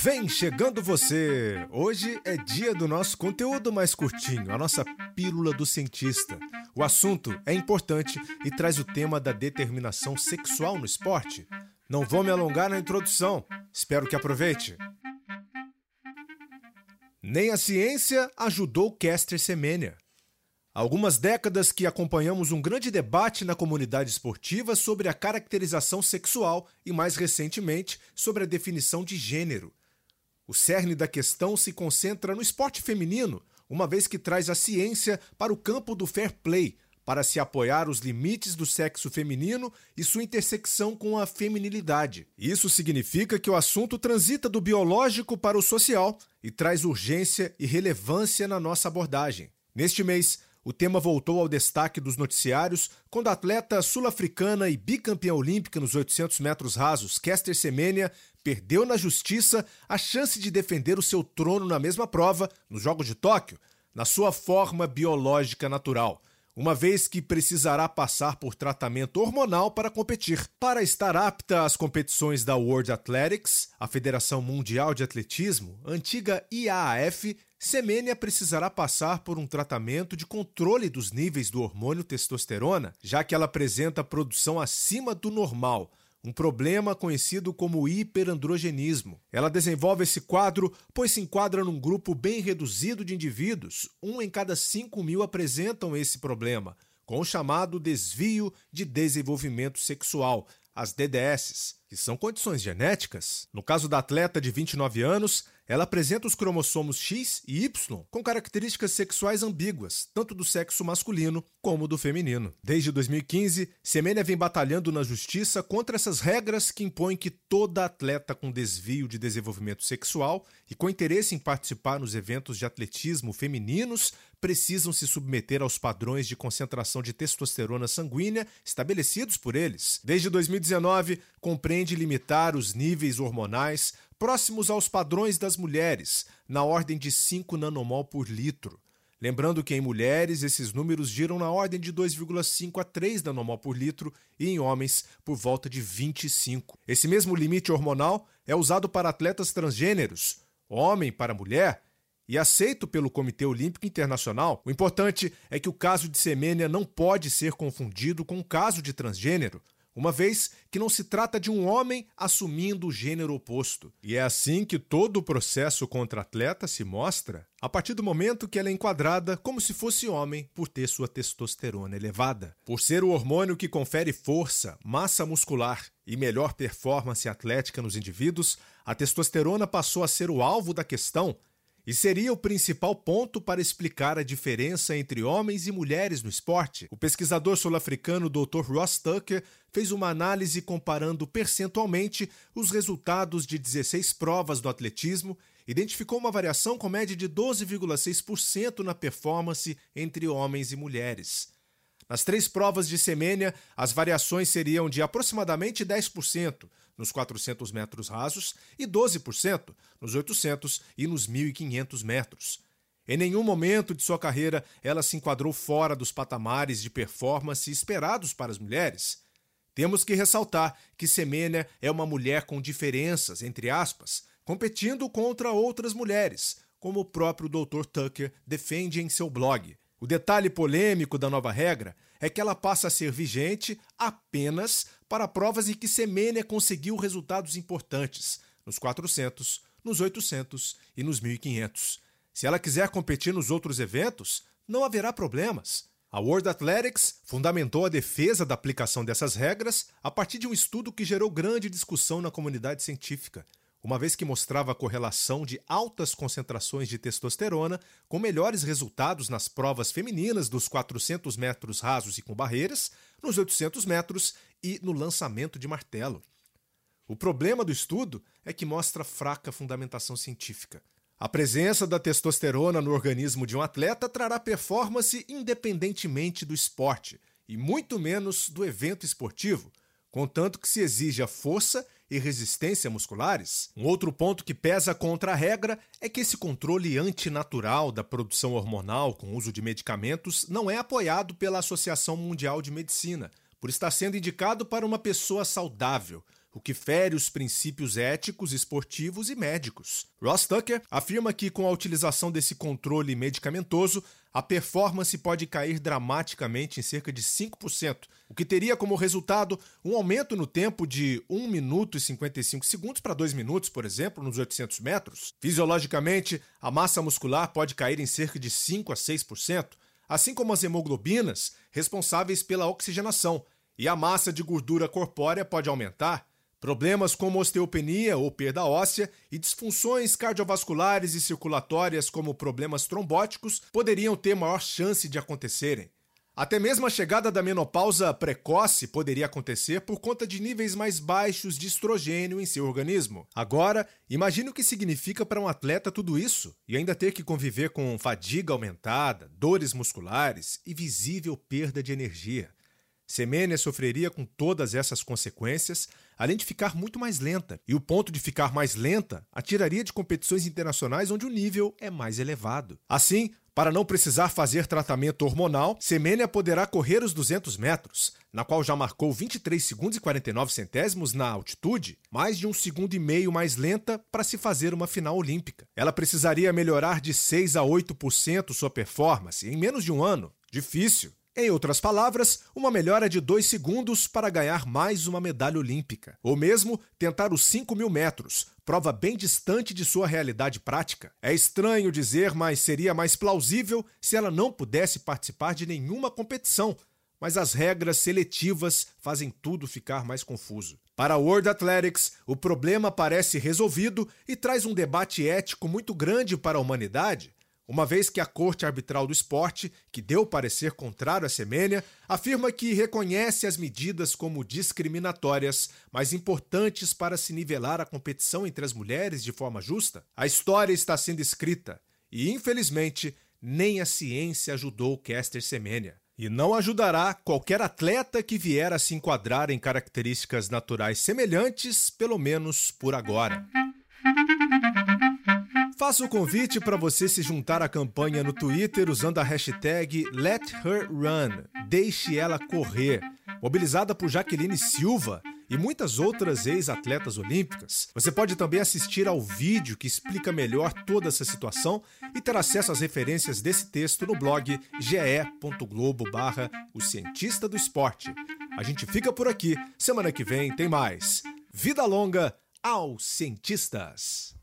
Vem chegando você! Hoje é dia do nosso conteúdo mais curtinho, a nossa Pílula do Cientista. O assunto é importante e traz o tema da determinação sexual no esporte. Não vou me alongar na introdução, espero que aproveite. Nem a ciência ajudou Caster Semenya. Há algumas décadas que acompanhamos um grande debate na comunidade esportiva sobre a caracterização sexual e, mais recentemente, sobre a definição de gênero. O cerne da questão se concentra no esporte feminino, uma vez que traz a ciência para o campo do fair play, para se apoiar os limites do sexo feminino e sua intersecção com a feminilidade. Isso significa que o assunto transita do biológico para o social e traz urgência e relevância na nossa abordagem. Neste mês, o tema voltou ao destaque dos noticiários quando a atleta sul-africana e bicampeã olímpica nos 800 metros rasos, Kester Semenya, perdeu na justiça a chance de defender o seu trono na mesma prova, nos Jogos de Tóquio, na sua forma biológica natural uma vez que precisará passar por tratamento hormonal para competir. Para estar apta às competições da World Athletics, a Federação Mundial de Atletismo, antiga IAAF, Semênia precisará passar por um tratamento de controle dos níveis do hormônio testosterona, já que ela apresenta produção acima do normal, um problema conhecido como hiperandrogenismo. Ela desenvolve esse quadro pois se enquadra num grupo bem reduzido de indivíduos, um em cada 5 mil apresentam esse problema, com o chamado desvio de desenvolvimento sexual, as DDS, que são condições genéticas. No caso da atleta de 29 anos, ela apresenta os cromossomos X e Y com características sexuais ambíguas, tanto do sexo masculino como do feminino. Desde 2015, Semenya vem batalhando na justiça contra essas regras que impõem que toda atleta com desvio de desenvolvimento sexual e com interesse em participar nos eventos de atletismo femininos precisam se submeter aos padrões de concentração de testosterona sanguínea estabelecidos por eles. Desde 2019, compreende limitar os níveis hormonais próximos aos padrões das mulheres, na ordem de 5 nanomol por litro. Lembrando que em mulheres esses números giram na ordem de 2,5 a 3 nanomol por litro e em homens por volta de 25. Esse mesmo limite hormonal é usado para atletas transgêneros, homem para mulher, e aceito pelo Comitê Olímpico Internacional. O importante é que o caso de Semênia não pode ser confundido com o caso de transgênero uma vez que não se trata de um homem assumindo o gênero oposto. E é assim que todo o processo contra atleta se mostra a partir do momento que ela é enquadrada como se fosse homem por ter sua testosterona elevada. Por ser o hormônio que confere força, massa muscular e melhor performance atlética nos indivíduos, a testosterona passou a ser o alvo da questão e seria o principal ponto para explicar a diferença entre homens e mulheres no esporte. O pesquisador sul-africano Dr. Ross Tucker fez uma análise comparando percentualmente os resultados de 16 provas do atletismo, identificou uma variação com média de 12,6% na performance entre homens e mulheres. Nas três provas de semênia, as variações seriam de aproximadamente 10% nos 400 metros rasos e 12% nos 800 e nos 1.500 metros. Em nenhum momento de sua carreira ela se enquadrou fora dos patamares de performance esperados para as mulheres. Temos que ressaltar que Semenya é uma mulher com diferenças, entre aspas, competindo contra outras mulheres, como o próprio Dr. Tucker defende em seu blog. O detalhe polêmico da nova regra é que ela passa a ser vigente apenas para provas em que Semenya conseguiu resultados importantes, nos 400, nos 800 e nos 1500. Se ela quiser competir nos outros eventos, não haverá problemas. A World Athletics fundamentou a defesa da aplicação dessas regras a partir de um estudo que gerou grande discussão na comunidade científica uma vez que mostrava a correlação de altas concentrações de testosterona com melhores resultados nas provas femininas dos 400 metros rasos e com barreiras, nos 800 metros e no lançamento de martelo. O problema do estudo é que mostra fraca fundamentação científica. A presença da testosterona no organismo de um atleta trará performance independentemente do esporte e muito menos do evento esportivo, contanto que se exija força e resistência musculares. Um outro ponto que pesa contra a regra é que esse controle antinatural da produção hormonal com uso de medicamentos não é apoiado pela Associação Mundial de Medicina, por estar sendo indicado para uma pessoa saudável, o que fere os princípios éticos, esportivos e médicos. Ross Tucker afirma que, com a utilização desse controle medicamentoso, a performance pode cair dramaticamente em cerca de 5%, o que teria como resultado um aumento no tempo de 1 minuto e 55 segundos para 2 minutos, por exemplo, nos 800 metros. Fisiologicamente, a massa muscular pode cair em cerca de 5 a 6%, assim como as hemoglobinas, responsáveis pela oxigenação, e a massa de gordura corpórea pode aumentar. Problemas como osteopenia ou perda óssea e disfunções cardiovasculares e circulatórias, como problemas trombóticos, poderiam ter maior chance de acontecerem. Até mesmo a chegada da menopausa precoce poderia acontecer por conta de níveis mais baixos de estrogênio em seu organismo. Agora, imagine o que significa para um atleta tudo isso e ainda ter que conviver com fadiga aumentada, dores musculares e visível perda de energia. Semênia sofreria com todas essas consequências, além de ficar muito mais lenta. E o ponto de ficar mais lenta a tiraria de competições internacionais onde o nível é mais elevado. Assim, para não precisar fazer tratamento hormonal, Semênia poderá correr os 200 metros, na qual já marcou 23 segundos e 49 centésimos na altitude, mais de um segundo e meio mais lenta para se fazer uma final olímpica. Ela precisaria melhorar de 6 a 8% sua performance em menos de um ano. Difícil. Em outras palavras, uma melhora de 2 segundos para ganhar mais uma medalha olímpica. Ou mesmo tentar os 5 mil metros, prova bem distante de sua realidade prática. É estranho dizer, mas seria mais plausível se ela não pudesse participar de nenhuma competição. Mas as regras seletivas fazem tudo ficar mais confuso. Para a World Athletics, o problema parece resolvido e traz um debate ético muito grande para a humanidade uma vez que a Corte Arbitral do Esporte, que deu parecer contrário à Semênia, afirma que reconhece as medidas como discriminatórias, mas importantes para se nivelar a competição entre as mulheres de forma justa. A história está sendo escrita e, infelizmente, nem a ciência ajudou Kester Semenya. E não ajudará qualquer atleta que vier a se enquadrar em características naturais semelhantes, pelo menos por agora. Faço o convite para você se juntar à campanha no Twitter usando a hashtag LetHerRun, Deixe Ela Correr, mobilizada por Jaqueline Silva e muitas outras ex-atletas olímpicas. Você pode também assistir ao vídeo que explica melhor toda essa situação e ter acesso às referências desse texto no blog ge.globo barra o cientista do esporte. A gente fica por aqui, semana que vem tem mais. Vida longa aos cientistas!